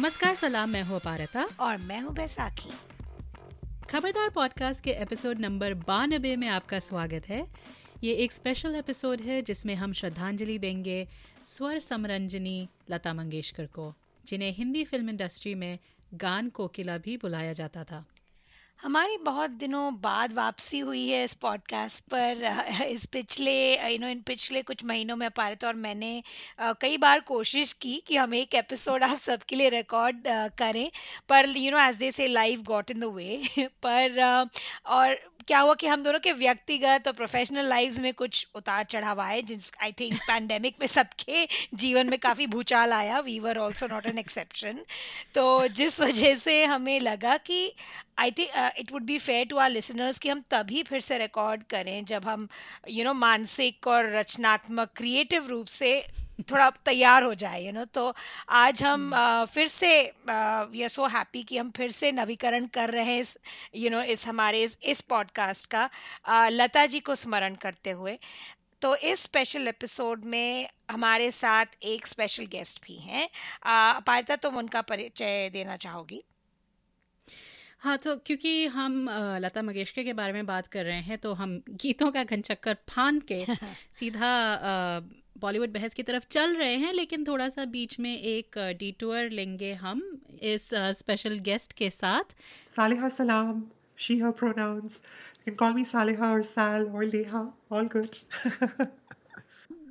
नमस्कार सलाम मैं हूँ अपारता। और मैं हूँ बैसाखी। खबरदार पॉडकास्ट के एपिसोड नंबर बानबे में आपका स्वागत है। ये एक स्पेशल एपिसोड है जिसमें हम श्रद्धांजलि देंगे स्वर समरंजनी लता मंगेशकर को जिन्हें हिंदी फ़िल्म इंडस्ट्री में गान कोकिला भी बुलाया जाता था। हमारी बहुत दिनों बाद वापसी हुई है इस पॉडकास्ट पर। इस पिछले यू नो इन पिछले कुछ महीनों में अपारित और मैंने कई बार कोशिश की कि हम एक एपिसोड आप सबके लिए रिकॉर्ड करें, पर you no as they say life got in the way पर और क्या हुआ कि हम दोनों के व्यक्तिगत और प्रोफेशनल लाइव्स में कुछ उतार चढ़ाव आए जिस आई थिंक पैंडेमिक में सबके जीवन में काफ़ी भूचाल आया। We were also not an exception तो जिस वजह से हमें लगा कि I think it would be fair to our listeners कि हम तभी फिर से रिकॉर्ड करें जब हम यू you नो know, मानसिक और रचनात्मक क्रिएटिव रूप से थोड़ा तैयार हो जाए यू नो तो आज हम uh, फिर से वी आर सो हैप्पी कि हम फिर से नवीकरण कर रहे हैं इस यू you नो know, इस हमारे इस, इस पॉडकास्ट का लता जी को स्मरण करते हुए। तो इस स्पेशल एपिसोड में हमारे साथ एक स्पेशल गेस्ट भी हैं। अपारिता तुम उनका परिचय देना चाहोगी? हाँ तो क्योंकि हम लता मंगेशकर के बारे में बात कर रहे हैं तो हम गीतों का घनचक्कर फान के सीधा बॉलीवुड बहस की तरफ़ चल रहे हैं, लेकिन थोड़ा सा बीच में एक डिटोर लेंगे हम इस स्पेशल गेस्ट के साथ। Saliha Salam she her pronouns you can call me Saliha or Sal or Leha all good.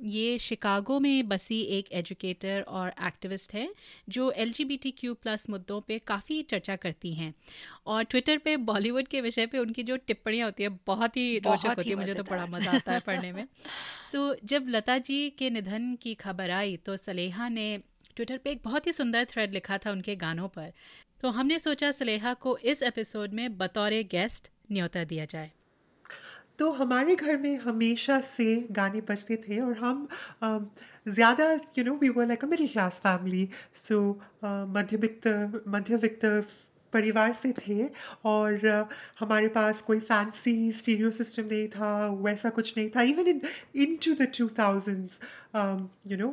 ये शिकागो में बसी एक एजुकेटर और एक्टिविस्ट है जो एल क्यू प्लस मुद्दों पे काफ़ी चर्चा करती हैं। और ट्विटर पे बॉलीवुड के विषय पे उनकी जो टिप्पणियाँ होती है बहुत ही रोचक होती है मुझे तो बड़ा मज़ा आता है पढ़ने में। तो जब लता जी के निधन की खबर आई तो सलेहा ने ट्विटर पे एक बहुत ही सुंदर थ्रेड लिखा था उनके गानों पर। तो हमने सोचा सलेहा को इस एपिसोड में बतौर गेस्ट न्योता दिया जाए। तो हमारे घर में हमेशा से गाने बजते थे और हम ज़्यादा you know we were like a middle class family so मध्यवित्त मध्यवित्त मध्य वित्त परिवार से थे और हमारे पास कोई फैंसी स्टीरियो सिस्टम नहीं था वैसा कुछ नहीं था। Even in in to the two thousands you know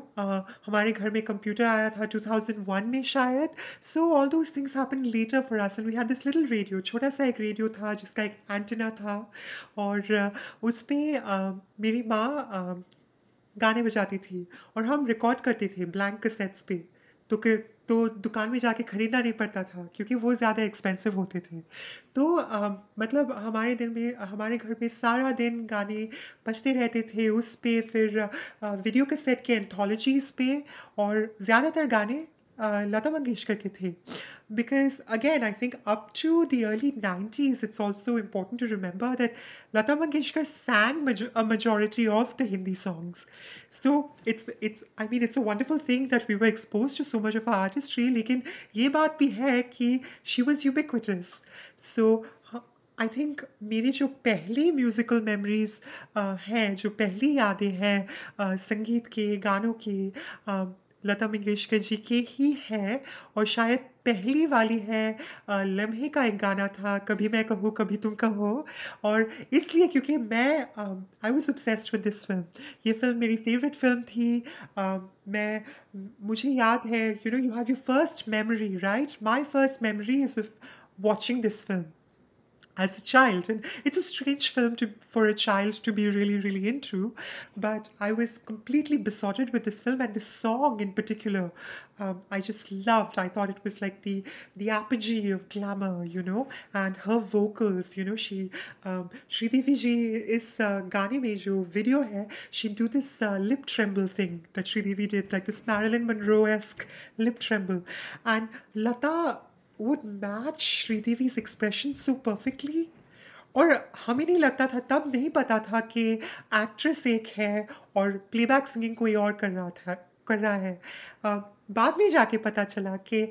हमारे घर में कंप्यूटर आया था 2001 में शायद। So all those things happen later for us and we had this little radio छोटा सा एक रेडियो था जिसका एक एंटेना था। और उस पर uh, मेरी माँ uh, गाने बजाती थी और हम रिकॉर्ड करते थे ब्लैंक कैसेट्स पे। तो कि तो दुकान में जाके ख़रीदना नहीं पड़ता था क्योंकि वो ज़्यादा एक्सपेंसिव होते थे। तो आ, मतलब हमारे दिन में हमारे घर में सारा दिन गाने बजते रहते थे उस पर फिर आ, वीडियो के सेट के एंथोलॉजीज़ पे और ज़्यादातर गाने लता मंगेशकर के थे। Because again I think up to the early nineties it's also important to remember that Lata Mangeshkar sang a of the Hindi songs so it's it's I mean it's a wonderful thing that we were expose to so much of artistry लेकिन ये बात भी है कि she was ubiquitous so I think मेरी जो पहली musical memories हैं, जो पहली यादें हैं संगीत के, गानों के लता मंगेशकर जी के ही है और शायद पहली वाली है लम्हे का एक गाना था कभी मैं कहूँ कभी तुम कहो। और इसलिए क्योंकि मैं I was obsessed with this film ये फ़िल्म मेरी फेवरेट फ़िल्म थी। uh, मैं मुझे याद है you know you have your first memory right my first memory is watching this film as a child. And it's a strange film to, for a child to be really, really into. But I was completely besotted with this film and this song in particular. Um, I just loved. I thought it was like the the apogee of glamour, you know, and her vocals. You know, she um, Devi ji is uh, jo video hai. She do this uh, lip tremble thing that Devi did, like this Marilyn Monroe esque lip tremble, and Lata would match Sridevi's expression so perfectly? और हमें नहीं लगता था, तब नहीं पता था कि एक्ट्रेस एक है और प्लेबैक सिंगिंग कोई और कर रहा था, कर रहा है। बाद में जाके पता चला कि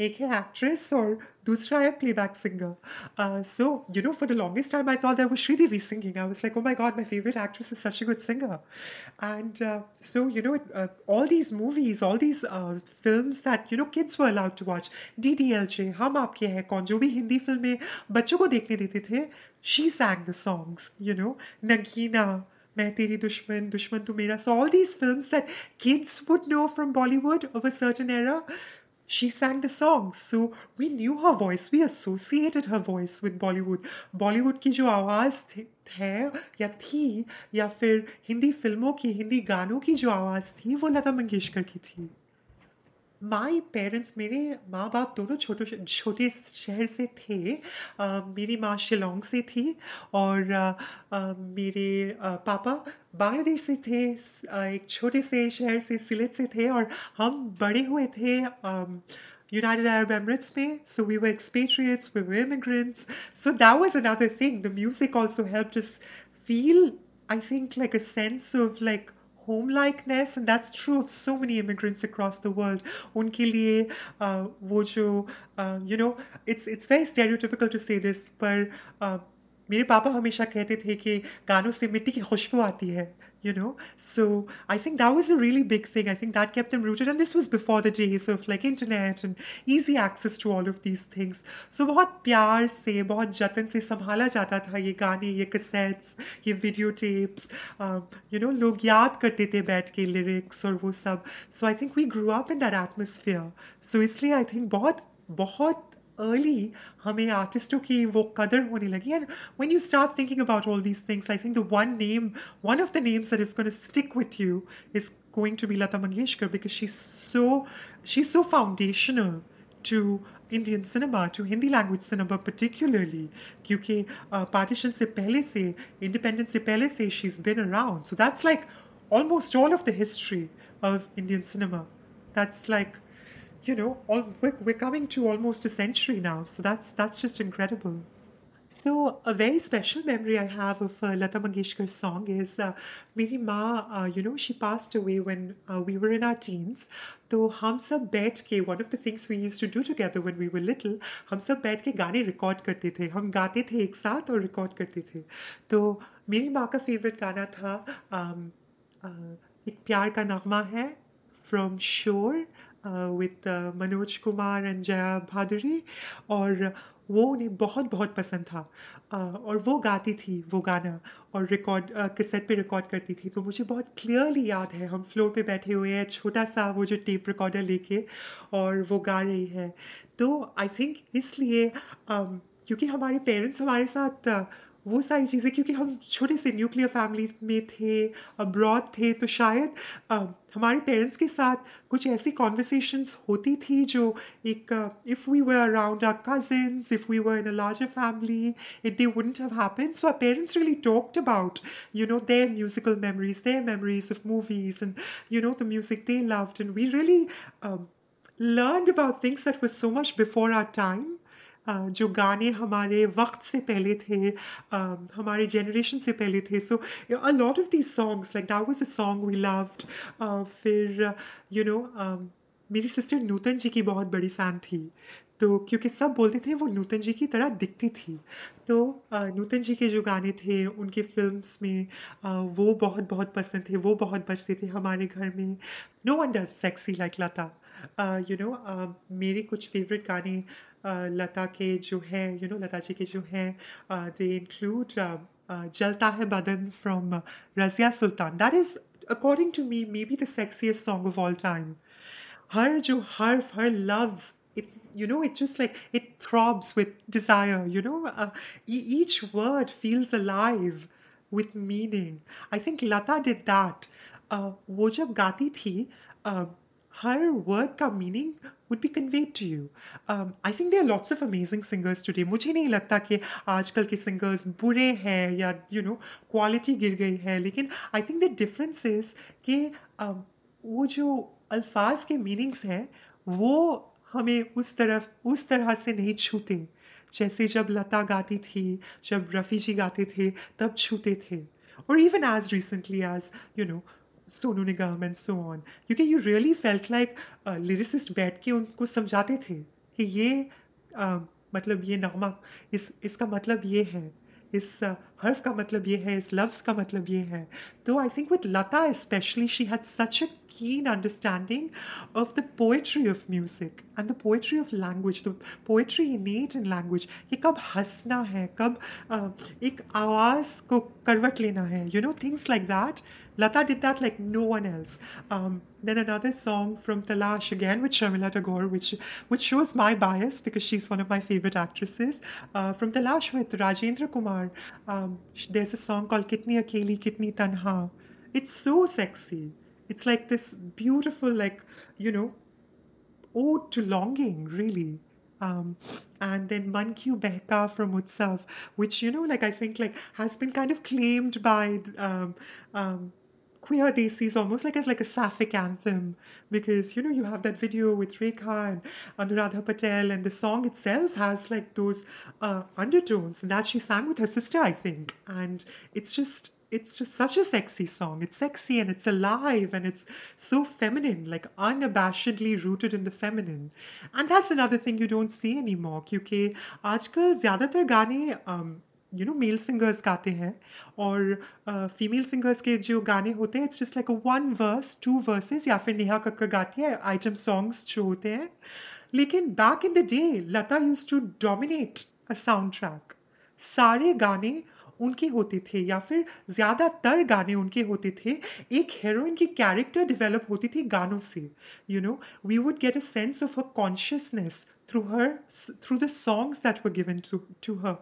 एक है एक्ट्रेस और दूसरा है playback singer so you know for the longest time I thought that was Sridevi singing I was like oh my god my favourite actress is such a good singer and so you know all these movies all these films that you know kids were allowed to watch D D L J Hum Aapke Hain कौन जो भी हिंदी फ़िल्में बच्चों को देखने देते थे she sang the songs you know Nagina मैं तेरी दुश्मन दुश्मन तू मेरा। So all these film that kids would know from Bollywood of a certain era she sang the song so we knew her voice we associated her voice with Bollywood Bollywood की जो आवाज़ थी, है या थी, या फिर हिंदी फ़िल्मों की, हिंदी गानों की जो आवाज़ थी, वो लता मंगेशकर की थी। माई पेरेंट्स मेरे माँ बाप दोनों छोटे छोटे शहर से थे uh, मेरी माँ शिलोंग से थी और uh, uh, मेरे पापा बांग्लादेश से थे एक छोटे से शहर से सिलेट से थे और हम बड़े हुए थे United Arab Emirates में. So we were expatriates, we were immigrants. So that was another thing. The music also helped us feel, I think, like a sense of like homelikeness and that's true of so many immigrants across the world उनके लिए वो जो you know it's it's very stereotypical to say this पर मेरे पापा हमेशा कहते थे कि गानों से मिट्टी की खुशबू आती है। you know so i think that was a really big thing i think that kept them rooted and this was before the days of like internet and easy access to all of these things so बहुत प्यार से बहुत जतन से संभाला जाता था ये गाने ये कैसेट्स ये वीडियो टेप्स यू नो लोग याद करते थे बैठ के लिरिक्स और वो सब so I think we grow up in that atmosphere so इसलिए आई थिंक बहुत बहुत early हमें आर्टिस्टों की वो कदर होने लगी and when you start thinking about all these things I think the one name one of the names that is going to stick with you is going to be Lata Mangeshkar because she's so she's so foundational to Indian cinema to Hindi language cinema particularly क्योंकि uh, partition से पहले से independence से पहले से she's been around so that's like almost all of the history of Indian cinema that's like you know, all, we're, we're coming to almost a century now. So that's that's just incredible. So a very special memory I have of uh, Lata Mangeshkar's song is uh, मेरी माँ uh, you know she passed away when uh, we were in our teens तो हम सब बैठ के one of the things we used to do together when we were little हम सब बैठ के गाने रिकॉर्ड करते थे हम गाते थे एक साथ और रिकॉर्ड करते थे तो मेरी माँ का फेवरेट गाना था um, uh, एक प्यार का नगमा है फ्रॉम शोर with Manoj Kumar and Jaya Bhaduri और वो उन्हें बहुत बहुत पसंद था। और वो गाती थी, वो गाना, और रिकॉर्ड कैसेट पे रिकॉर्ड करती थी। तो मुझे बहुत क्लियरली याद है, हम फ्लोर पे बैठे हुए हैं, छोटा सा वो जो टेप रिकॉर्डर लेके, और वो गा रही है। तो आई थिंक इसलिए क्योंकि हमारे पेरेंट्स हमारे साथ वो सारी चीज़ें क्योंकि हम छोटे से न्यूक्लियर फैमिली में थे अब्रॉड थे तो शायद आ, हमारे पेरेंट्स के साथ कुछ ऐसी कॉन्वर्सेशंस होती थी जो एक if we were around our cousins if we were in a larger family it they wouldn't have happen so our parents really talked about know their musical memories their memories of movies and you know the music they loved and we really um, learned about things that were so much before our time जो गाने हमारे वक्त से पहले थे हमारे generation से पहले थे। So a lot of these songs like that was a song we loved फिर यू नो मेरी सिस्टर नूतन जी की बहुत बड़ी फ़ैन थी। तो क्योंकि सब बोलते थे वो नूतन जी की तरह दिखती थी। तो नूतन जी के जो गाने थे, उनके फिल्म्स में वो बहुत बहुत पसंद थे, वो बहुत बजते थे हमारे घर में। No one does sexy like Lata you know मेरे कुछ फेवरेट गाने Uh, lata Ke Jo Hai, you know, Lata Ji Ke Jo Hai, uh, they include um, uh, Jalta Hai Badan from Razia Sultan. That is, according to me, maybe the sexiest song of all time. Her jo harf, her loves, it you know it just like it throbs with desire you know uh, e- each word feels alive with meaning i think lata did that uh, wo jab gaati thi uh, her word का meaning would be conveyed to you. Um, I think there are lots of amazing singers today. मुझे नहीं लगता कि आजकल के singers बुरे हैं या you know quality गिर गई है लेकिन I think the difference is कि um, वो जो अल्फाज के meanings हैं वो हमें उस तरफ़ उस तरह से नहीं छूते जैसे जब लता गाती थी जब रफ़ी जी गाते थे तब छूते थे और even as recently as you know Sonu Nigam and so on क्योंकि you really felt like lyricist बैठ के उनको समझाते थे कि ये uh, मतलब ये नगमा इस इसका मतलब ये है इस हर्फ का मतलब ये है इस लफ्ज़ का मतलब ये है तो I think with Lata specially she had such a keen understanding of the poetry of music and the poetry of language, the poetry innate in language. कि कब हंसना है कब uh, एक आवाज़ को करवट लेना है you know things like that Lata did that like no one else. Um, then another song from Talash again with Sharmila Tagore, which which shows my bias because she's one of my favorite actresses. Uh, from Talash with Rajendra Kumar, um, there's a song called Kitni Akeli Kitni Tanha. It's so sexy. It's like this beautiful, like you know, ode to longing, really. Um, and then Man Kyu Behka from Utsav, which you know, like I think like has been kind of claimed by um, um, queer Desis almost like as like a sapphic anthem because you know you have that video with Rekha and Anuradha Patel and the song itself has like those uh, undertones and that she sang with her sister I think and it's just it's just such a sexy song. It's sexy and it's alive and it's so feminine, like unabashedly rooted in the feminine. And that's another thing you don't see anymore क्योंकि आजकल ज़्यादातर गाने um, you know male singers गाते हैं और female uh, singers के जो गाने होते हैं it's just like one verse two verses या फिर नेहा कक्कर गाती है आइटम सॉन्ग्स जो होते हैं। लेकिन back in the day Lata used to dominate a sound track सारे गाने उनके होते थे या फिर ज़्यादातर गाने उनके होते थे एक हीरोइन की कैरेक्टर डेवलप होती थी गानों से you know we would get a sense of a consciousness through her through the songs that were given to to her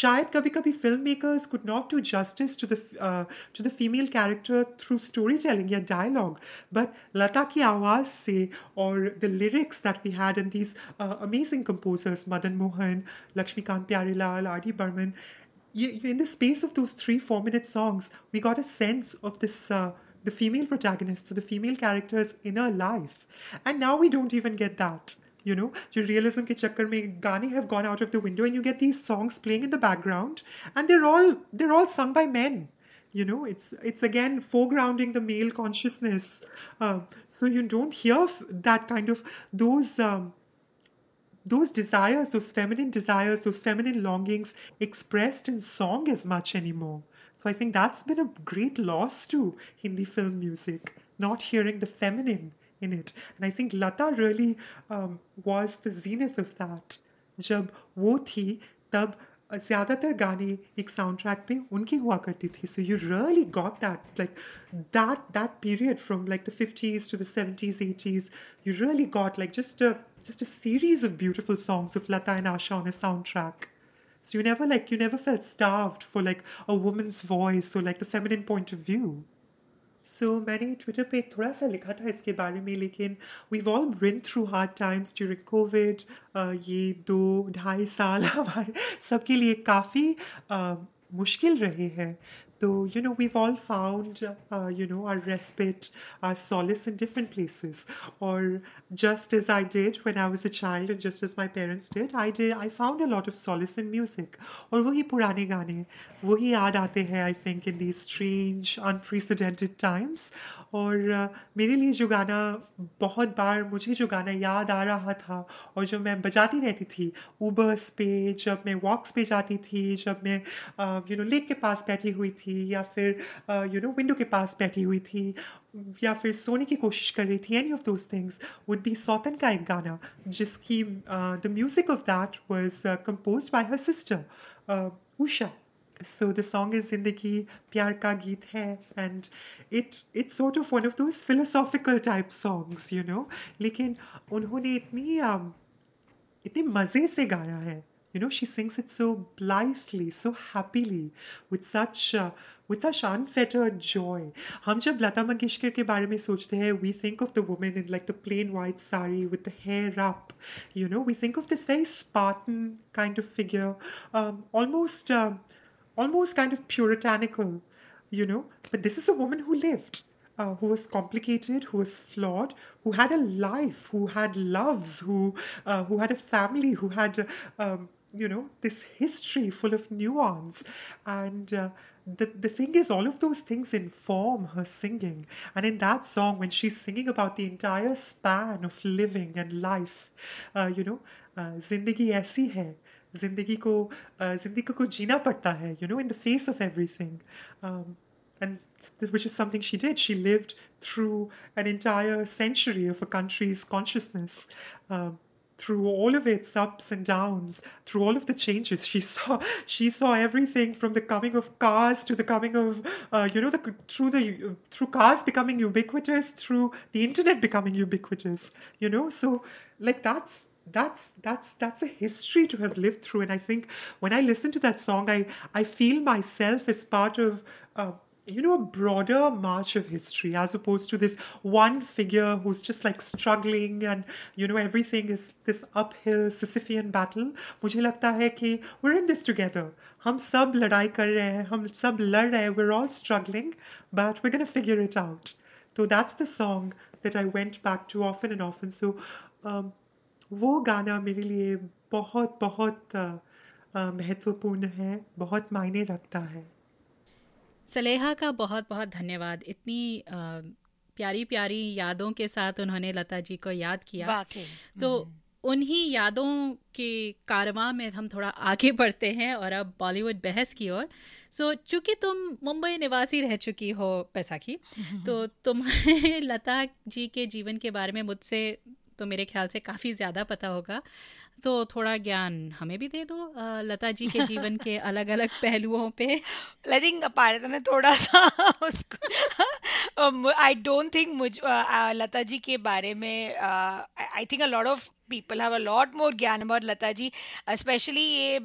shayad kabhi kabhi filmmakers could not do justice to the uh, to the female character through storytelling या dialogue but lata ki awaaz se or the lyrics that we had and these uh, amazing composers madan mohan lakshmikant pyarelal r.d burman you, in the space of those three four minute songs we got a sense of this uh, the female protagonists so the female characters inner life. And now we don't even get that you know? The realism ke chakkar mein gaane have gone out of the window and you get these songs playing in the background and they're all they're all sung by men you know? It's it's again foregrounding the male consciousness. Uh, so you don't hear that kind of those um, those desires, those feminine desires, those feminine longings expressed in song as much anymore. So I think that's been a great loss to Hindi film music, not hearing the feminine in it. And I think Lata really um, was the zenith of that. जब वो थी तब ज़्यादातर गाने एक sound track पे उनकी हुआ करती थी so you really got that like that that period from like the fifties to the seventies eighties you really got like just just a series of beautiful songs of Lata and Asha on a soundtrack. So you never like you never felt starved for like a woman's voice or like the feminine point of view. So मैंने Twitter पे थोड़ा सा लिखा था इसके बारे में लेकिन we've all been through hard times during COVID. Uh, ये दो ढाई साल हमारे सबके लिए काफ़ी uh, मुश्किल रहे हैं though you know we've all found uh, you know our respite our solace in different places. Or just as i did when i was a child and just as my parents did i did i found a lot of solace in music. Or wahi purane gaane wahi yaad aate hain i think in these strange unprecedented times. और मेरे लिए जो गाना, बहुत बार मुझे जो गाना याद आ रहा था और जो मैं बजाती रहती थी ऊबर्स पे, जब मैं वॉक्स पे जाती थी, जब मैं यू नो लेक के पास बैठी हुई थी या फिर यू नो विंडो के पास बैठी हुई थी या फिर सोने की कोशिश कर रही थी any of those things would be Sautan का एक गाना जिसकी the music of that was compose by her sister Usha so the song is zindagi pyar ka geet hai and it it's sort of one of those philosophical type songs you know लेकिन उन्होंने इतनी um, इतने मज़े से गाया है you know she sings it so blithely so happily with such uh, with such unfettered joy हम जब लता मंगेशकर के बारे में सोचते हैं we think of the woman in like the plain white sari with the hair up you know we think of this very Spartan kind of figure um, almost uh, almost kind of puritanical you know. But this is a woman who lived uh, who was complicated, who was flawed, who had a life, who had loves, who uh, who had a family, who had um, you know this history full of nuance. And uh, the, the thing is all of those things inform her singing. And in that song when she's singing about the entire span of living and life uh, you know uh, zindagi aisi hai जिंदगी को जिंदगी को जीना पड़ता है you know in the face of everything and which is something she did. She lived through an entire century of a country's consciousness. Um, through all of its ups and downs, through all of the changes. She saw she saw everything from the coming of cars to the coming of uh, you know the through the through cars becoming ubiquitous, through the internet becoming ubiquitous. You know, so like that's that's that's that's a history to have lived through. And i think when i listen to that song i i feel myself as part of uh, you know a broader march of history as opposed to this one figure who's just like struggling and you know everything is this uphill sisyphean battle. mujhe lagta hai ki we're in this together. hum sab ladai kar rahe hain hum sab lad rahe we're all struggling but we're going to figure it out. So that's the song that i went back to often and often. So um, वो गाना मेरे लिए बहुत बहुत महत्वपूर्ण है बहुत मायने रखता है। सलेहा का बहुत बहुत धन्यवाद। इतनी प्यारी प्यारी यादों के साथ उन्होंने लता जी को याद किया। तो हम्म। उन्हीं यादों के कारवां में हम थोड़ा आगे बढ़ते हैं और अब बॉलीवुड बहस की ओर। सो so, चूँकि तुम मुंबई निवासी रह चुकी हो पैसा की तो तुम्हें लता जी के जीवन के बारे में मुझसे तो मेरे ख्याल से काफ़ी ज़्यादा पता होगा। तो थोड़ा ज्ञान हमें भी दे दो लता जी के जीवन के अलग अलग पहलुओं पे। आई थिंक ने थोड़ा सा उसको आई डोंट थिंक मुझ लता जी के बारे में I think a lot of people have a lot more ज्ञान about लता जी स्पेशली ये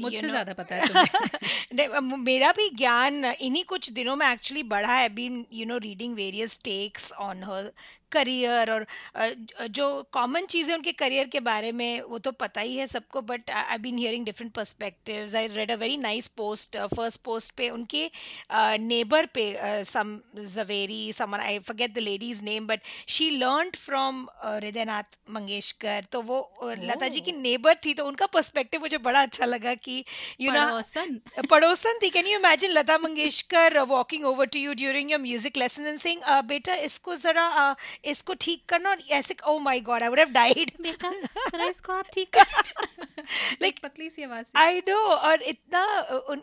मुझसे ज़्यादा पता है मेरा भी ज्ञान इन्हीं कुछ दिनों में एक्चुअली बढ़ा है। Been you know reading various texts on her career और जो कॉमन चीज़ें उनके करियर के बारे में वो तो पता ही है सबको but I been hearing different perspectives I read a very nice post first post पे उनके नेबर पे some Javeri someone I forget the lady's name but she learn from Hridaynath Mangeshkar. तो वो लता जी की नेबर थी तो उनका पर्सपेक्टिव मुझे बड़ा अच्छा लगा कि यू नो पड़ोसन। थी। Can you imagine Lata Mangeshkar walking over to you during your music lesson and sing बेटा इसको जरा इसको ठीक करना और ऐसे ओ my god I would have died बेटा इसको आप ठीक कर लाइक पतली सी आवाज़ आई नो और इतना उन,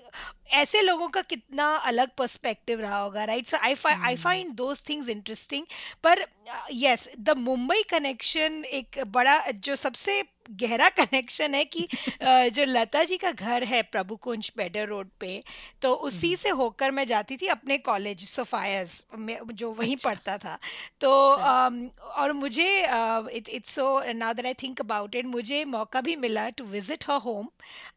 ऐसे लोगों का कितना अलग पर्सपेक्टिव रहा होगा right so I I find those things interesting पर यस द मुंबई कनेक्शन एक बड़ा जो सबसे गहरा कनेक्शन है कि जो लता जी का घर है प्रभु कुंज बेडर रोड पे तो उसी हम्म। से होकर मैं जाती थी अपने कॉलेज सोफायस में जो वहीं अच्छा। पढ़ता था। तो और मुझे it's so now that I think about it मुझे मौका भी मिला टू विज़िट हर होम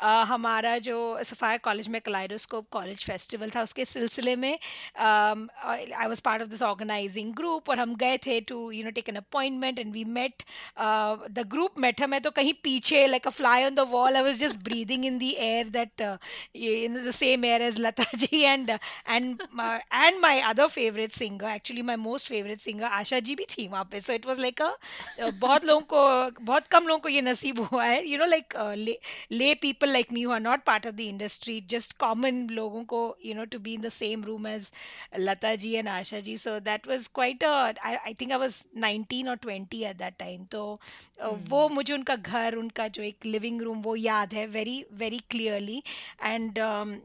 हमारा जो सोफाया कॉलेज में स्कोप कॉलेज फेस्टिवल था, उसके सिलसिले में I was part of this organising group और हम गए थे to you know take an appointment and we met the group met हमें तो कहीं पीछे like a fly on the wall I was just breathing in the air that in the same air as Lata ji and and and my other favourite singer actually my most favourite singer Asha ji भी थी वहाँ पे. So it was like a बहुत लोगों को, बहुत कम लोगों को ये नसीब हुआ है. You know like lay people like me who are not part of the industry just common common लोगों को you know to be in the same room as Lata ji and Asha ji so that was quite a I, I think I was 19 or 20 at that time तो uh, hmm. वो मुझे उनका घर उनका जो एक लिविंग रूम वो याद है very clearly and and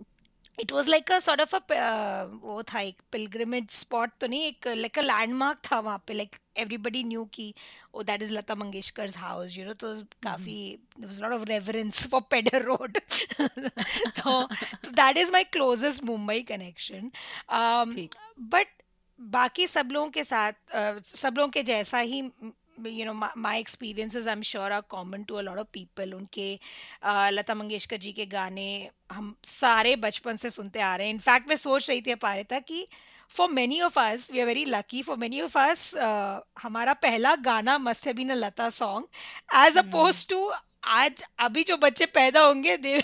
it was like a sort of a वो था एक पिलग्रिमेज स्पॉट तो नहीं एक लाइक अ लैंडमार्क था वहाँ पे लाइक एवरीबडी न्यू की ओ that is Lata Mangeshkar house you know तो काफ़ी lot of reference for Peddar road तो that is my closest Mumbai connection but बाकी सब लोगों के साथ uh, सब लोगों के जैसा ही you know my, my experiences i'm sure are common to a lot of people. उनके लता मंगेशकर जी के गाने हम सारे बचपन से सुनते आ रहे हैं। इनफैक्ट मैं सोच रही थी पारिता कि for many of us we are very lucky for many of us हमारा पहला गाना must have been a Lata song as oppose to आज अभी जो बच्चे पैदा होंगे दे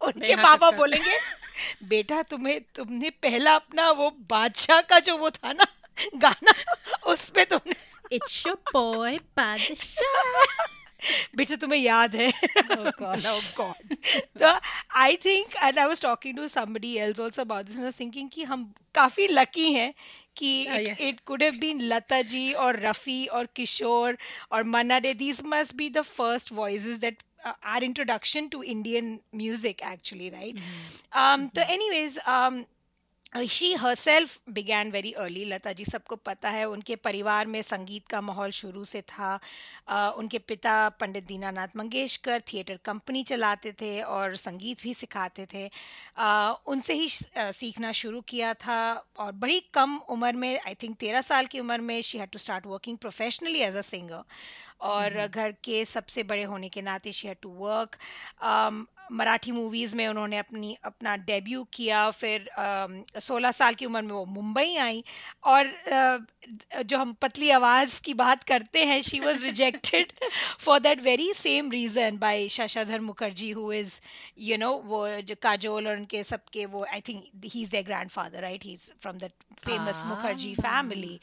उनके पापा बोलेंगे बेटा तुम्हें तुमने पहला अपना वो बादशाह का जो वो था ना गाना उसमें तुमने It's your boy Badshah. बेटा तुम्हें याद है। Oh god oh god. तो I think and I was talking to somebody else also about this I thinking कि हम काफ़ी लकी हैं कि it could have been Lata ji और रफी और किशोर और Manna Dey these must be the first voices that uh, our introduction to Indian music, actually, right? Um, so, anyways, um, she herself began very early Lata ji, सबको पता है, उनके परिवार में संगीत का माहौल शुरू से था। उनके पिता पंडित दीनानाथ मंगेशकर थिएटर कंपनी चलाते थे और संगीत भी सिखाते थे। उनसे ही सीखना शुरू किया था और बड़ी कम उम्र में आई थिंक तेरह साल की उम्र में she had to start working professionally as a singer और घर के सबसे बड़े होने के नाते she had to work Marathi movies में उन्होंने अपनी अपना डेब्यू किया फिर सोलह साल की उम्र में वो मुंबई आई और uh, जो हम पतली आवाज़ की बात करते हैं she was rejected for that very same reason by Shashadhar Mukherjee who is you know वो जो काजोल और उनके सबके वो I think he is the grandfather right he is from the famous Mukherjee family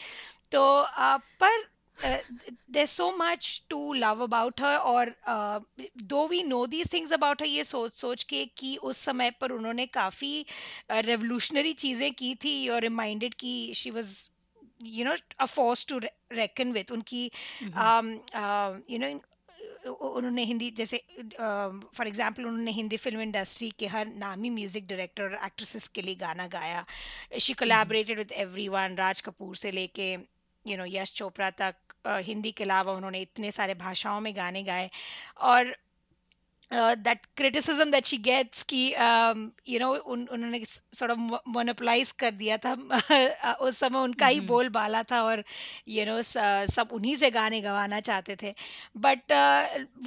तो uh, पर uh, there's so much to love about her और uh, though we know these things about her ये सोच सोच के कि उस समय पर उन्होंने काफ़ी रेवोल्यूशनरी uh, चीज़ें की थी और रिमाइंडेड कि she was you know a force to reckon with उनकी यू नो उन्होंने हिंदी जैसे फॉर एग्जांपल उन्होंने हिंदी फ़िल्म इंडस्ट्री के हर नामी म्यूज़िक डायरेक्टर और एक्ट्रेसेस के लिए गाना गाया। She collaborated with everyone Raj Kapoor से लेके यू नो यश चोपड़ा तक हिंदी के अलावा उन्होंने इतने सारे भाषाओं में गाने गाए और that criticism that she gets कि यू नो उन्होंने सॉर्ट ऑफ़ मोनोपलाइज कर दिया था उस समय उनका ही बोल बाला था और यू नो सब उन्हीं से गाने गवाना चाहते थे but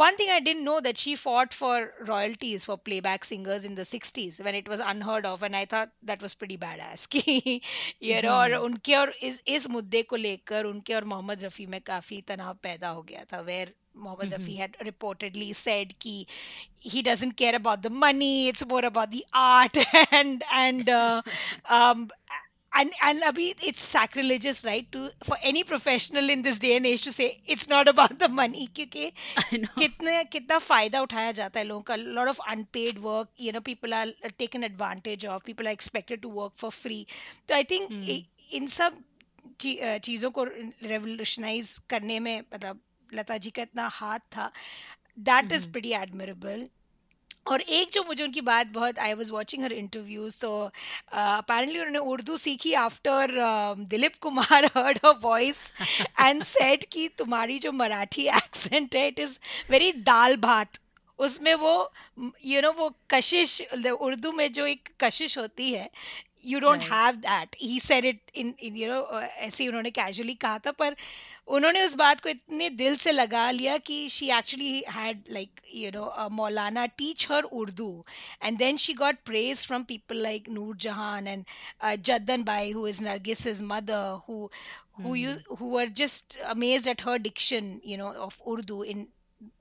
one thing I didn't know that she fought for royalties for playback singers in the sixties when it was unheard of and I था that was pretty badass की you know और उनके और इस इस मुद्दे को लेकर उनके और मोहम्मद रफ़ी में काफ़ी तनाव पैदा हो गया था where Mohammad mm-hmm. Rafi had reportedly said कि he doesn't care about the money, it's more about the art and and uh, um, and and abhi, it's sacrilegious right to for any professional in this day and age to say it's not about the money क्योंकि कितने कितना फायदा उठाया जाता है लोगों का lot of unpaid work you know people are taken advantage of people are expected to work for free so I think mm. इन सब चीज़ों को रेवोल्यूशनाइज करने में मतलब लता जी का इतना हाथ था। दैट इज़ प्रीटी एडमिरेबल और एक जो मुझे उनकी बात बहुत I was watching her interviews तो अपेरेंटली उन्होंने उर्दू सीखी after Dilip Kumar heard her voice and said कि तुम्हारी जो मराठी एक्सेंट है it is very dal bhat. उसमें वो यू you नो know, वो कशिश उर्दू में जो एक कशिश होती है you don't have that he said it in you know ऐसे उन्होंने कैजुअली कहा था पर उन्होंने उस बात को इतने दिल से लगा लिया कि she actually had like you know Maulana teach her Urdu and then she got praise from people like Noor Jahan and Jaddan Bai who is Nargis is mother who who you who were just amazed at her diction you know of urdu in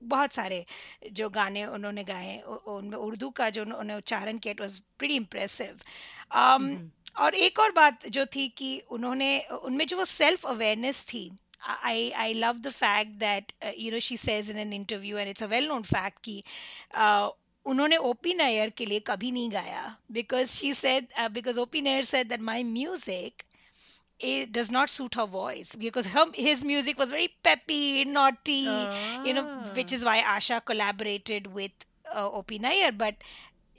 बहुत सारे जो गाने उन्होंने गाए उनमें उर्दू का जो उन्होंने उच्चारण किया इट वॉज़ प्रीटी इम्प्रेसिव और एक और बात जो थी कि उन्होंने उनमें जो वो सेल्फ अवेयरनेस थी I I love the fact that uh, you know she says in an interview and it's a well known fact कि uh, उन्होंने ओपी नायर के लिए कभी नहीं गाया because she said uh, because OP Nayyar said that my music it does not suit her voice because her, his music was very peppy, naughty, oh. you know, which is why Asha collaborated with uh, Opi Nair. But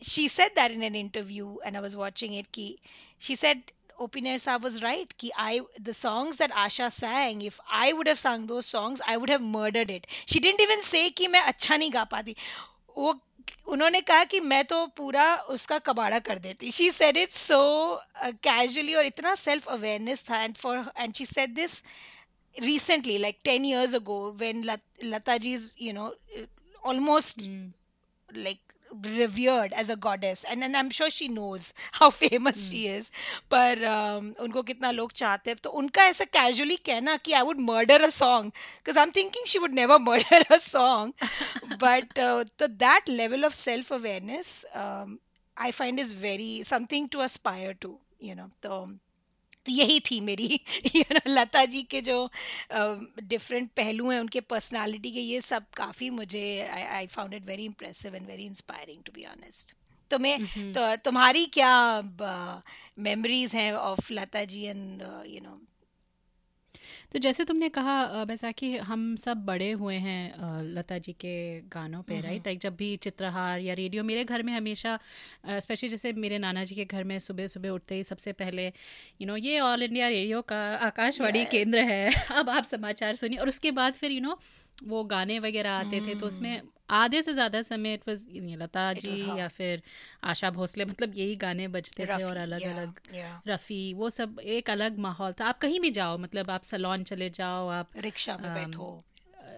she said that in an interview, and I was watching it. Ki, she said Opi Nair Saab was right. Ki I the songs that Asha sang, if I would have sung those songs, I would have murdered it. She didn't even say कि मैं अच्छा नहीं गा पाती. वो उन्होंने कहा कि मैं तो पूरा उसका कबाड़ा कर देती she said it so casually और इतना सेल्फ अवेयरनेस था and for and she said this recently like 10 years ago when Lat- is you know almost mm. like revered as a goddess and, and I'm sure she knows how famous mm. she is पर um, उनको कितना लोग चाहते हैं तो उनका ऐसा casually कहना कि I would murder a song because I'm thinking she would never murder a song but uh, the, that level of self awareness um, I find is very something to aspire to you know तो तो यही थी मेरी you know Lata ji के जो different पहलू हैं उनके पर्सनालिटी के ये सब काफ़ी मुझे I found it very impressive and very inspiring to be honest तो मैं तो तुम्हारी क्या मेमोरीज हैं of Lata ji and you know तो जैसे तुमने कहा वैसा कि हम सब बड़े हुए हैं लता जी के गानों पे राइट लाइक जब भी चित्रहार या रेडियो मेरे घर में हमेशा स्पेशली जैसे मेरे नाना जी के घर में सुबह सुबह उठते ही सबसे पहले यू नो ये ऑल इंडिया रेडियो का आकाशवाणी केंद्र है। अब आप समाचार सुनिए और उसके बाद फिर यू नो वो गाने वगैरह आते थे तो उसमें आधे से ज़्यादा समय इट वाज लता जी या फिर आशा भोसले मतलब यही गाने बजते थे और अलग yeah, अलग yeah. रफ़ी वो सब एक अलग माहौल था आप कहीं भी जाओ मतलब आप सलोन चले जाओ आप रिक्शा में बैठो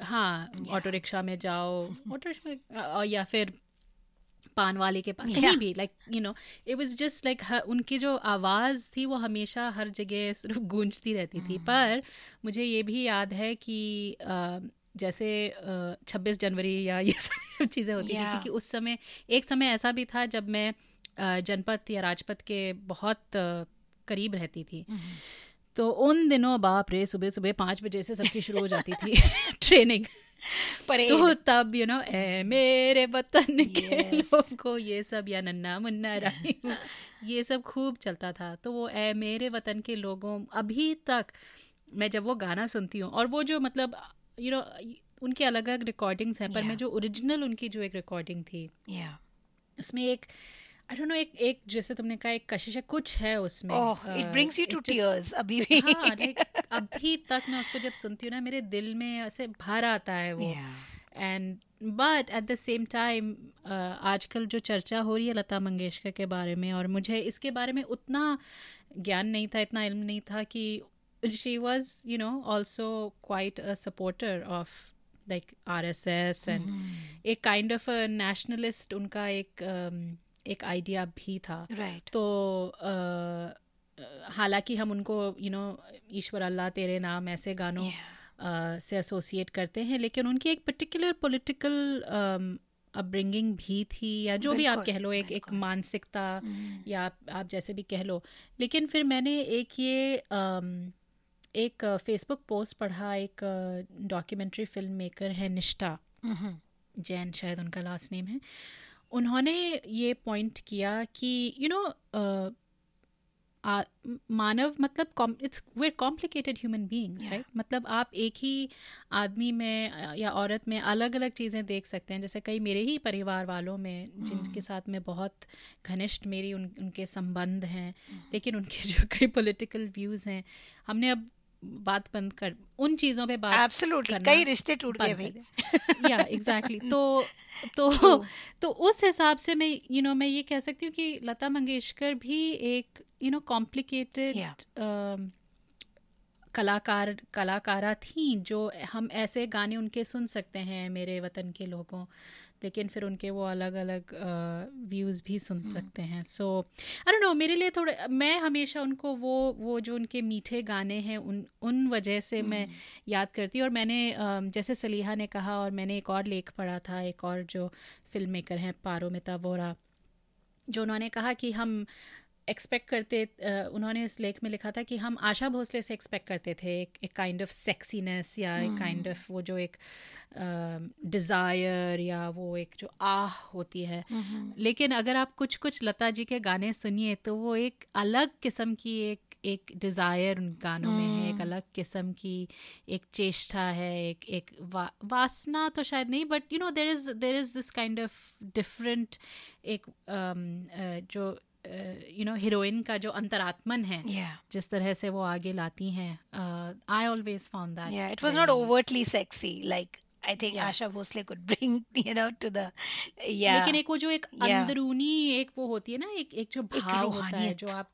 हाँ ऑटो रिक्शा में जाओ ऑटो रिक्शा में या फिर पान वाले के पास Yeah. कहीं भी like you know it was just like उनकी जो आवाज़ थी वो हमेशा हर जगह सिर्फ़ गूंजती रहती थी Hmm. पर मुझे ये भी याद है कि जैसे छब्बीस जनवरी या ये सब चीज़ें होती yeah. थी क्योंकि उस समय एक समय ऐसा भी था जब मैं जनपद या राजपथ के बहुत करीब रहती थी तो उन दिनों बाप रे सुबह सुबह पाँच बजे से सबकी शुरू हो जाती थी ट्रेनिंग तो तब यू नो ए मेरे वतन yes. के. लोगों ये सब या नन्ना मुन्ना रानी ये सब खूब चलता था तो वो ए मेरे वतन के लोगों अभी तक मैं जब वो गाना सुनती हूँ और वो जो मतलब यू नो उनके अलग अलग रिकॉर्डिंग्स हैं पर मैं जो ओरिजिनल उनकी जो एक रिकॉर्डिंग थी उसमें एक आई डोंट नो एक एक जैसे तुमने कहा एक कशिश है कुछ है उसमें it brings you it to tears अभी भी। हाँ लाइक अभी तक मैं उसको जब सुनती हूँ ना मेरे दिल में ऐसे भर आता है वो। And but at the same time आजकल जो चर्चा हो रही है लता मंगेशकर के बारे में और मुझे इसके बारे में उतना ज्ञान नहीं था इतना इल्म नहीं था कि was you know also quite a supporter of like R S S and एक काइंड ऑफ़ अ नेशनलिस्ट उनका एक um, एक आइडिया भी था। राइट तो अ, हालाँकि हम उनको यू नो ईश्वर अल्लाह तेरे नाम ऐसे गानों अ, से एसोसिएट करते हैं लेकिन उनकी एक पर्टिकुलर पॉलिटिकल अपब्रिंगिंग भी थी या जो भी आप कह लो एक एक मानसिकता या आप, आप जैसे भी कह लो। लेकिन फिर मैंने एक ये अम, एक फेसबुक पोस्ट पढ़ा एक डॉक्यूमेंट्री फ़िल्म मेकर है निष्ठा। जैन शायद उनका लास्ट नेम है। उन्होंने ये पॉइंट किया कि यू नो मानव मतलब it's very complicated human beings right मतलब आप एक ही आदमी में या औरत में अलग अलग चीज़ें देख सकते हैं। जैसे कई मेरे ही परिवार वालों में जिनके साथ में बहुत घनिष्ठ मेरी उन, उनके संबंध हैं लेकिन उनके जो कई पॉलिटिकल व्यूज़ हैं हमने अब बात बंद कर उन चीज़ों पे बात एब्सोल्युटली करना कई रिश्ते टूट गए भाई। या एग्जैक्टली तो तो True. तो उस हिसाब से मैं यू नो मैं ये कह सकती हूँ कि लता मंगेशकर भी एक यू नो कॉम्प्लिकेटेड कलाकार कलाकारा थी जो हम ऐसे गाने उनके सुन सकते हैं मेरे वतन के लोगों। लेकिन फिर उनके वो अलग अलग व्यूज़ भी सुन सकते हैं। सो अरे नो मेरे लिए थोड़े मैं हमेशा उनको वो वो जो उनके मीठे गाने हैं उन उन वजह से मैं याद करती हूँ। और मैंने जैसे सलीहा ने कहा और मैंने एक और लेख पढ़ा था एक और जो फ़िल्म मेकर हैं पारो मिता वोरा जो उन्होंने कहा कि हम एक्सपेक्ट करते उन्होंने इस लेख में लिखा था कि हम आशा भोसले से एक्सपेक्ट करते थे एक काइंड ऑफ़ सेक्सीनेस या एक काइंड ऑफ़ वो जो एक डिज़ायर या वो एक जो आह होती है। लेकिन अगर आप कुछ कुछ लता जी के गाने सुनिए तो वो एक अलग किस्म की एक एक डिज़ायर उन गानों में है एक अलग किस्म की एक चेष्टा है एक एक वा, वासना तो शायद नहीं but you know there is there is this kind of different एक um, अ, जो यू नो हीरोइन का जो अंतरात्मन है Yeah. जिस तरह से वो आगे लाती हैं I always found that Yeah, it was not overtly sexy. Like I think Yeah. Asha Bhosle could bring, you know, to the yeah. लेकिन एक वो जो एक Yeah. अंदरूनी एक वो होती है ना एक एक जो भाव होता है। जो आप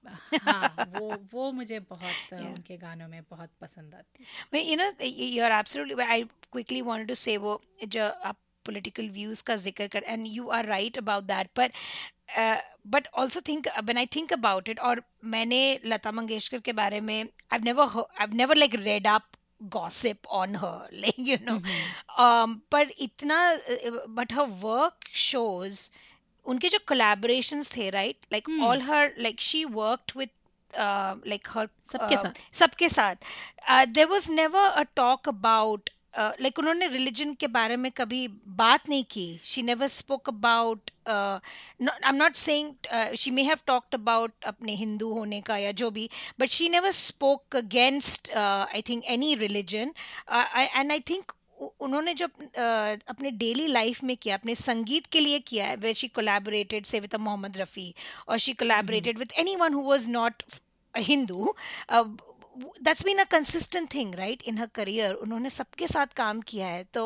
हाँ वो वो मुझे बहुत अ, Yeah. उनके गानों में बहुत पसंद आती है But, you know, y- you're absolutely. I quickly wanted to say वो जो आप political views का ज़िक्र कर and you are right about that. But uh, but also think when I think about it और मैंने लता मंगेशकर के बारे में I've never heard, I've never like read up gossip on her like you know mm-hmm. um पर इतना uh, but her work shows उनके जो collaborations थे right like Hmm. all her like she worked with uh, like her सबके uh, साथ। सबके साथ uh, there was never a talk about like उन्होंने रिलीजन के बारे में कभी बात नहीं की। She never spoke about I am not saying she may have talked about अपने हिंदू होने का या जो भी but she never spoke against I think any religion and I think उन्होंने जो अपने डेली लाइफ में किया अपने संगीत के लिए किया है वे शी कोलैबोरेटेड से विद मोहम्मद रफ़ी और she collaborated with anyone who was not Hindu that's been a consistent thing right in her career उन्होंने सबके साथ काम किया है तो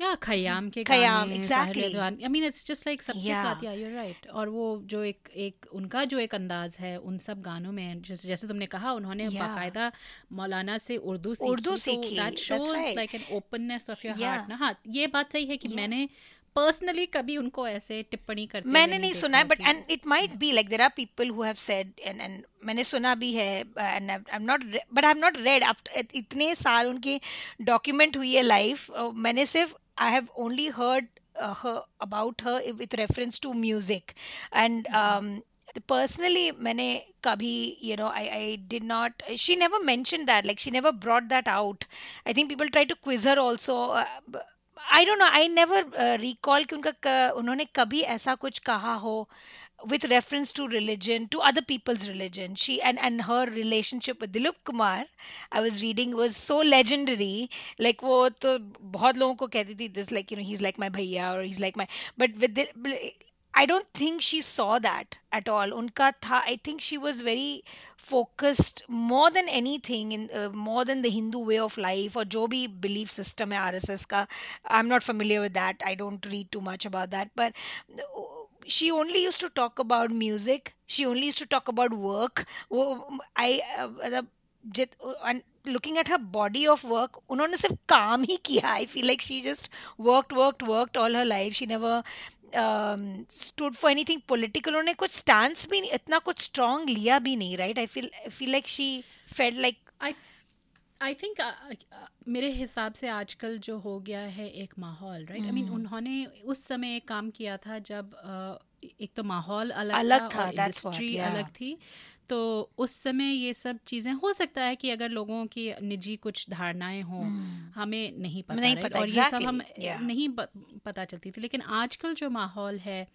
या खयाम के Khayyam, exactly. I mean it's just like सबके Yeah. साथ या यूर राइट और वो जो एक एक उनका जो एक अंदाज है उन सब गानों में जैसे जैसे तुमने कहा उन्होंने Yeah. बाकायदा मौलाना से उर्दू सीखी उर्दू सीखी, that right. Like an openness of your. Heart ना हाँ ये बात सही है कि Yeah. मैंने पर्सनली कभी उनको ऐसे टिप्पणी करते मैंने नहीं सुना है but and it might be like there are people who have said and and मैंने सुना भी है and I am not but I am not read इतने साल उनकी डॉक्यूमेंट हुई है लाइफ मैंने सिर्फ़ I have only heard about her with reference to music and personally मैंने कभी you know I I did not she never mentioned that like she never brought that out. I think people try to quiz her also uh, I don't know I never recall कि उनका उन्होंने कभी ऐसा कुछ कहा हो with reference to religion to other peoples religion she and and her relationship with Dilip Kumar I was reading was so legendary like वो तो बहुत लोगों को कहती थी this like you know he is like my भैया और is like my but with I don't think she saw that at all. उनका था I think she was very focused more than anything in uh, more than the Hindu way of life और जो भी belief system है RSS का I'm not familiar with that. I don't read too much about that. But uh, she only used to talk about music. She only used to talk about work. वो I uh, मतलब जित and looking at her body of work उन्होंने सिर्फ काम ही किया I feel like she just worked worked worked all her life. She never um, for anything political उन्होंने कुछ स्टांस भी इतना कुछ स्ट्रांग लिया भी नहीं right I feel I feel like she fade like I I think मेरे हिसाब से आजकल जो हो गया है एक माहौल राइट आई मीन। उन्होंने उस समय एक काम किया था जब uh, एक तो माहौल अलग, अलग था, था, और that's what, इंडस्ट्री yeah. अलग थी तो उस समय ये सब चीज़ें हो सकता है कि अगर लोगों की निजी कुछ धारणाएँ हों हम्म, हमें नहीं पता नहीं पता, और exactly. ये सब हम yeah. नहीं पता चलती थी लेकिन आजकल जो माहौल है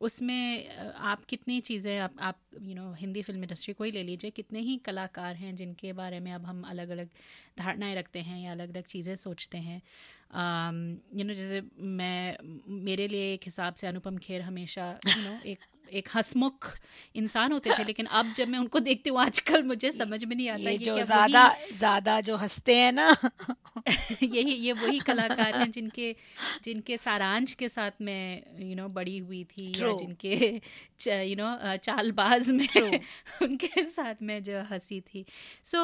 उसमें आप कितनी चीज़ें आप आप you know Hindi film industry को ही ले लीजिए कितने ही कलाकार हैं जिनके बारे में अब हम अलग अलग धारणाएँ रखते हैं या अलग अलग चीज़ें सोचते हैं यू नो जैसे मैं मेरे लिए एक हिसाब से अनुपम खेर हमेशा यू नो एक एक हंसमुख इंसान होते थे लेकिन अब जब मैं उनको देखती हूँ आजकल मुझे समझ में नहीं आता ये ये जो ज़्यादा ज़्यादा जो हँसते हैं ना। यही ये वही कलाकार हैं जिनके जिनके सारांश के साथ मैं यू नो बड़ी हुई थी या जिनके यू नो चालबाज में उनके साथ मैं जो हँसी थी। सो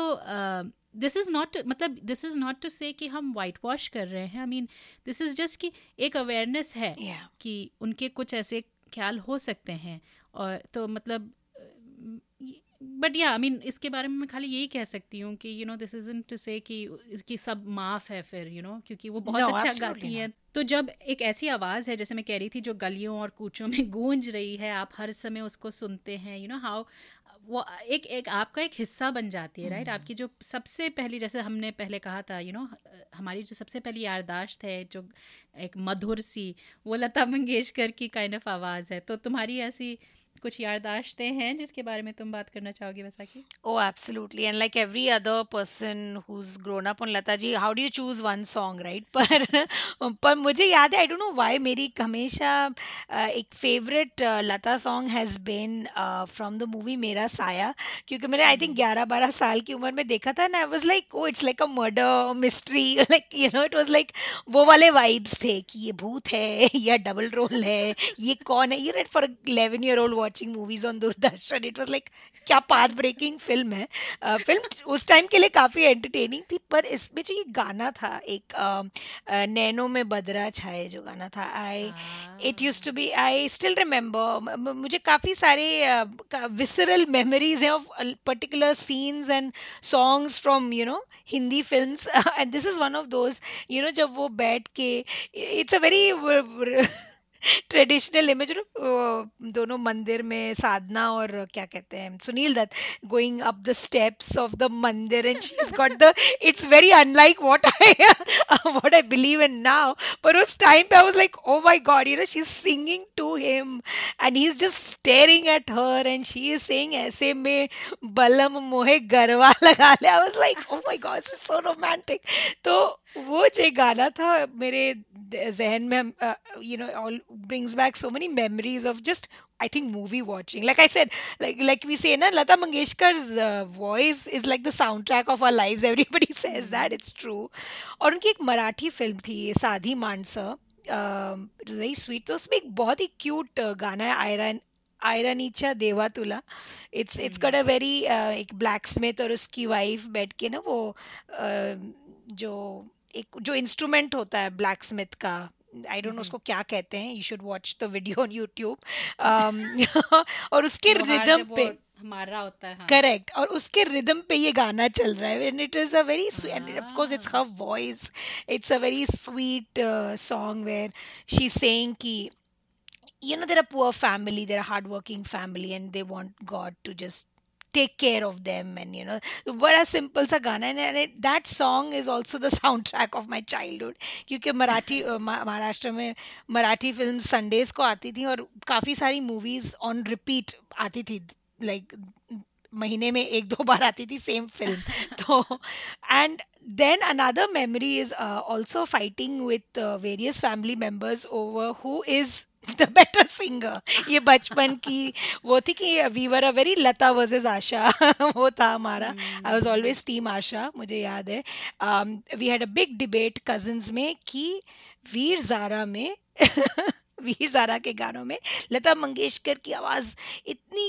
दिस इज़ नॉट मतलब this is not to say कि हम वाइट वॉश कर रहे हैं। I mean this is just कि एक अवेयरनेस है Yeah. कि उनके कुछ ऐसे ख्याल हो सकते हैं। और तो मतलब बट या आई मीन इसके बारे में मैं खाली यही कह सकती हूँ कि you know this is to say कि इसकी सब माफ़ है फिर यू you नो know, क्योंकि वो बहुत No, अच्छा गाती हैं। तो जब एक ऐसी आवाज़ है जैसे मैं कह रही थी जो गलियों और कूचों में गूंज रही है आप हर समय उसको सुनते हैं यू नो हाउ वो एक एक आपका एक हिस्सा बन जाती है राइट हम्म। आपकी जो सबसे पहली जैसे हमने पहले कहा था यू नो हमारी जो सबसे पहली यादाश्त है जो एक मधुर सी वो लता मंगेशकर की काइंड ऑफ़ आवाज़ है तो तुम्हारी ऐसी कुछ यादाश्तें हैं जिसके बारे में तुम बात करना चाहोगे वैसा कि ओ absolutely and like every other person who is grown up on Lata ji how do you choose one song right पर पर मुझे याद है आई डोंट नो व्हाई मेरी हमेशा एक favourite Lata song has been from the movie Mera Saaya क्योंकि मैंने आई थिंक 11 12 साल की उम्र में देखा था ना I was like oh it's like a murder mystery like you know it was like वो वाले वाइब्स थे कि ये भूत है या डबल रोल है ये कौन है? You know for 11 year old watching movies on Doordarshan it was like क्या पाथ ब्रेकिंग फ़िल्म है फ़िल्म उस टाइम के लिए काफ़ी एंटरटेनिंग थी पर इसमें जो ये गाना था एक अ, नैनो में बदरा छाए जो गाना था I it use to be I still remember मुझे काफ़ी सारे विसरल मेमोरीज हैं of particular scenes and songs from you know Hindi film and this is one of those you know जब वो बैठ के it's a very traditional image दोनों मंदिर में साधना और क्या कहते हैं, Sunil Dutt going up the steps of the mandir and she is got the it's very unlike what I what I believe in now पर उस टाइम पे I was like oh my God you know she is singing to him and he is just staring at her and she is saying ऐसे में बलम मोहे गरवा लगा ले। I was like oh my God so romantic तो वो जो गाना था मेरे जहन में you know all brings back so many memories of just I think movie watching like I said like like we say ना Lata Mangeshkar voice is like the soundtrack of our live everybody says that it's true और उनकी एक Marathi film थी साधी मानस very sweet तो उसमें एक बहुत ही क्यूट गाना है आयरन आयरनीचा देवा तुला. It's it's got a very एक ब्लैक स्मिथ और उसकी वाइफ बैठ के ना वो जो एक जो इंस्ट्रूमेंट होता है ब्लैक स्मिथ का आई डोंट नो उसको क्या कहते हैं you should watch the video on YouTube और उसके रिदम पे हमारा होता है करेक्ट हाँ. और उसके रिदम पे ये गाना चल रहा है and it is a very sweet of course it's her voice it's a very sweet song where she saying कि you know they're a poor family they're a hardworking family and they want god to just take care of them and you know बड़ा simple सा गाना है and it, that song is also the soundtrack of my childhood क्योंकि मराठी महाराष्ट्र में Marathi film Sundays को आती थी और काफ़ी सारी मूवीज ऑन रिपीट आती थी लाइक महीने में एक दो बार आती थी सेम फिल्म तो and then another memory is uh, also fighting with uh, various family members over who is the better singer ये बचपन की वो थी कि we were a very Lata versus Asha वो था हमारा। I was always team Asha मुझे याद है। We had a big debate cousins में कि वीर जारा में वीर जारा के गानों में लता मंगेशकर की आवाज़ इतनी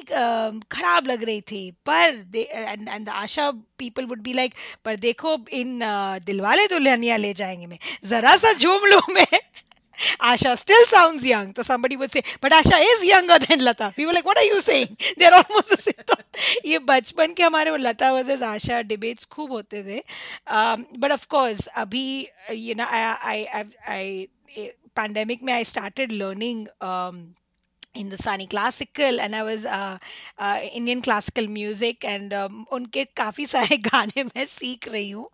खराब लग रही थी। पर and Asha people would be like पर देखो इन दिलवाले दुल्हनिया ले जाएँगे मैं जरा सा झूम लू मैं Asha still sounds young. So somebody would say, but Asha is younger than Lata. We were like, what are you saying? They're almost the same. तो ये बचपन के हमारे वो लता वर्सेस आशा डिबेट्स खूब होते थे बट ऑफ़ कोर्स अभी you know I I I pandemic में I started learning Hindustani classical and I was Indian classical music and उनके काफ़ी सारे गाने मैं सीख रही हूँ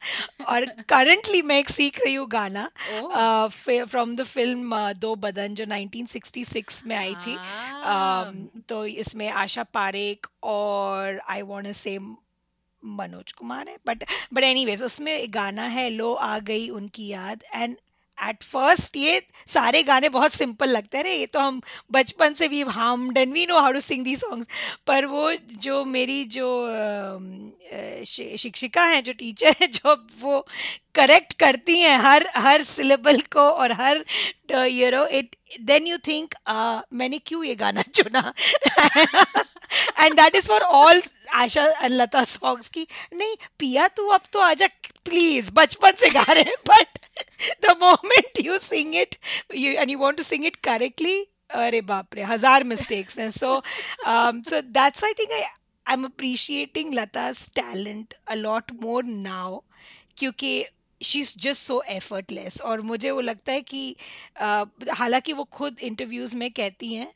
और करंटली मैं एक सीख रही हूँ गाना फ्रॉम द फ़िल्म दो बदन जो 1966 में आई थी uh, तो इसमें आशा पारेख और I want say Manoj Kumar है बट बट एनीवेज उसमें गाना है लो आ गई उनकी याद एंड एट फ़र्स्ट ये सारे गाने बहुत सिंपल लगते हैं। ये तो हम बचपन से भी हम and we know how to sing the songs पर वो जो मेरी जो शिक्षिका हैं, जो टीचर है, जो वो करेक्ट करती हैं हर हर सिलेबल को और हर you know it then you think मैंने क्यों ये गाना चुना? And that is for all Asha and Lata songs की, नहीं, पिया तू अब तो आजा प्लीज़ बचपन से गा रहे हैं but the moment you sing it you and you want to sing it correctly अरे बाप रे हज़ार मिस्टेक्स हैं so so that's I think I I am appreciating Lata's talent a lot more now क्योंकि she is just so effortless और मुझे वो लगता है कि uh, हालाँकि वो खुद इंटरव्यूज़ में कहती हैं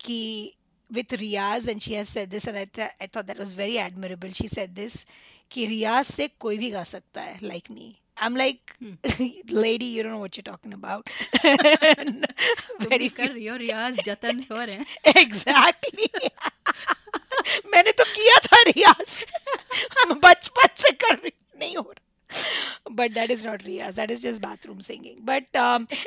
कि with Riaz and she has said this and I, th- I thought that was very admirable. She कि रियाज से कोई भी गा सकता है like me. I'm like, hmm. lady, you don't know what you're talking about. Very कर रही रियाज जतन हो रहे हैं. Exactly. मैंने तो किया था रियाज बचपन से कर रही नहीं हो रहा but that is not Riyaz that is just bathroom singing but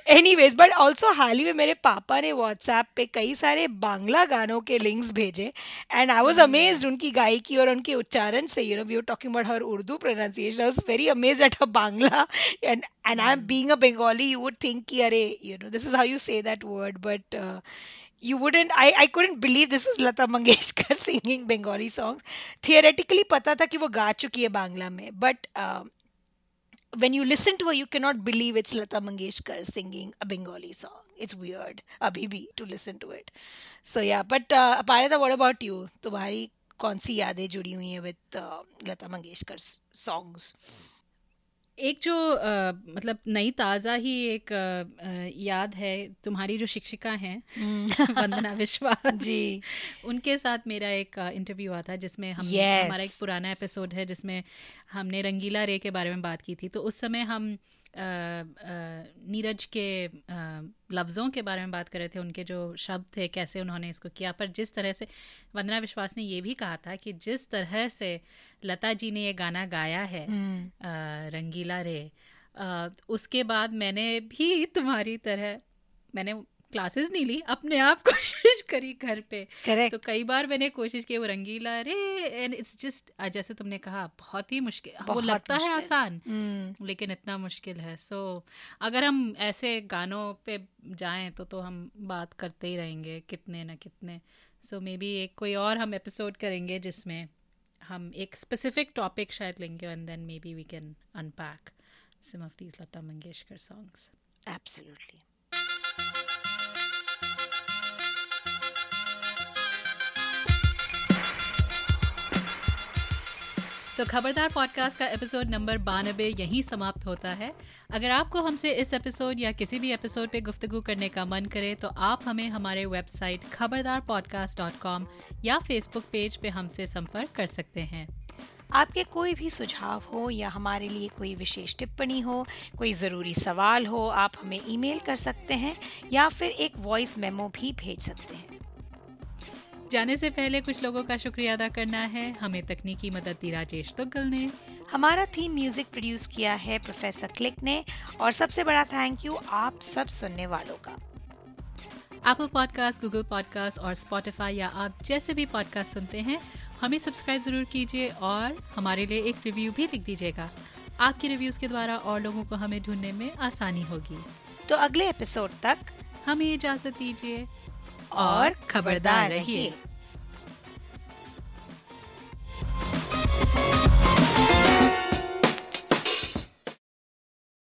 anyways but also हाल ही में मेरे पापा ने व्हाट्सएप पे कई सारे बांग्ला गानों के लिंक्स भेजे एंड आई वॉज़ अमेज उनकी गायकी और उनके उच्चारण से you know we are talking about her Urdu pronunciation I was very amaze at a Bangla and and I am being a Bengali you would think की अरे you know this is how you say that word but you wouldn't I I couldn't believe this was Lata Mangeshkar singing Bengali songs theoretically पता था कि वो गा चुकी है बांग्ला में but when you listen to her, you cannot believe it's Lata Mangeshkar singing a Bengali song. It's weird, abhi to listen to it. So yeah, but uh, Aparita, what about you? तुम्हारी कौन सी यादें जुड़ी हुई हैं with uh, Lata Mangeshkar's songs? एक जो आ, मतलब नई ताज़ा ही एक आ, याद है तुम्हारी जो शिक्षिका हैं हम्म। वंदना विश्वास जी उनके साथ मेरा एक इंटरव्यू हुआ था जिसमें हम Yes. हमारा एक पुराना एपिसोड है जिसमें हमने रंगीला रे के बारे में बात की थी तो उस समय हम नीरज के लफ्ज़ों के बारे में बात कर रहे थे उनके जो शब्द थे कैसे उन्होंने इसको किया। पर जिस तरह से वंदना विश्वास ने ये भी कहा था कि जिस तरह से लता जी ने ये गाना गाया है हम्म, रंगीला रे उसके बाद मैंने भी तुम्हारी तरह मैंने क्लासेस नहीं ली अपने आप कोशिश करी घर पे। Correct. तो कई बार मैंने कोशिश की वो रंगीला रे एंड इट्स जस्ट जैसे तुमने कहा बहुत ही मुश्किल वो बहुत लगता है आसान हम्म, लेकिन इतना मुश्किल है। सो so, अगर हम ऐसे गानों पे जाएँ तो तो हम बात करते ही रहेंगे कितने न कितने। सो मे बी एक कोई और हम एपिसोड करेंगे जिसमें हम एक स्पेसिफिक टॉपिक शायद लेंगे and then maybe we can unpack some of these Lata Mangeshkar songs absolutely. तो खबरदार पॉडकास्ट का एपिसोड नंबर बानबे यहीं समाप्त होता है। अगर आपको हमसे इस एपिसोड या किसी भी एपिसोड पे गुफ्तगू करने का मन करे तो आप हमें हमारे website Khabardar podcast dot com या फेसबुक पेज पे हमसे संपर्क कर सकते हैं। आपके कोई भी सुझाव हो या हमारे लिए कोई विशेष टिप्पणी हो, कोई ज़रूरी सवाल हो, आप हमें ईमेल कर सकते हैं या फिर एक वॉइस मेमो भी भेज सकते हैं। जाने से पहले कुछ लोगों का शुक्रिया अदा करना है। हमें तकनीकी मदद दी राजेश तुगल ने। हमारा थीम म्यूज़िक प्रोड्यूस किया है प्रोफेसर क्लिक ने और सबसे बड़ा थैंक यू आप सब सुनने वालों का। एप्पल पॉडकास्ट गूगल पॉडकास्ट और स्पॉटिफाई या आप जैसे भी पॉडकास्ट सुनते हैं हमें सब्सक्राइब ज़रूर कीजिए और हमारे लिए एक रिव्यू भी लिख दीजिएगा। आपके रिव्यूज़ के द्वारा और लोगों को हमें ढूँढने में आसानी होगी। तो अगले एपिसोड तक हमें इजाज़त दीजिए। और खबरदार रहिए।